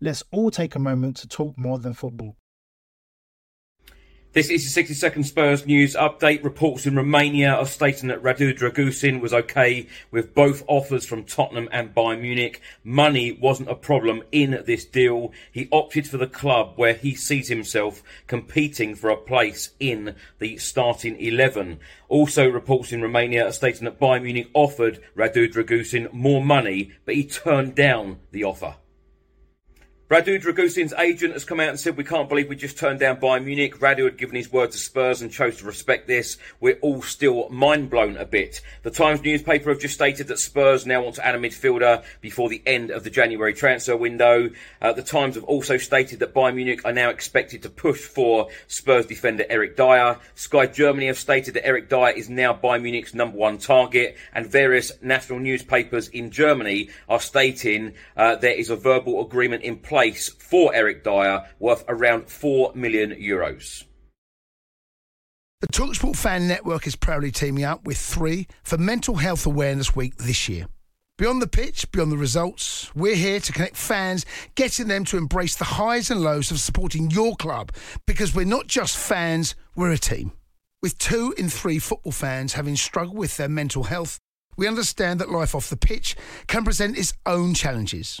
Let's all take a moment to talk more than football. This is the 60 second Spurs news update. Reports in Romania are stating that Radu Dragusin was okay with both offers from Tottenham and Bayern Munich. Money wasn't a problem in this deal. He opted for the club where he sees himself competing for a place in the starting 11. Also, reports in Romania are stating that Bayern Munich offered Radu Dragusin more money, but he turned down the offer. Radu Dragusin's agent has come out and said, We can't believe we just turned down Bayern Munich. Radu had given his word to Spurs and chose to respect this. We're all still mind blown a bit. The Times newspaper have just stated that Spurs now want to add a midfielder before the end of the January transfer window. Uh, the Times have also stated that Bayern Munich are now expected to push for Spurs defender Eric Dier. Sky Germany have stated that Eric Dier is now Bayern Munich's number one target, and various national newspapers in Germany are stating uh, there is a verbal agreement in place place for Eric Dier, worth around 4 million euros. The Talksport Fan Network is proudly teaming up with three for Mental Health Awareness Week this year. Beyond the pitch, beyond the results, we're here to connect fans, getting them to embrace the highs and lows of supporting your club because we're not just fans, we're a team. With two in three football fans having struggled with their mental health, we understand that life off the pitch can present its own challenges.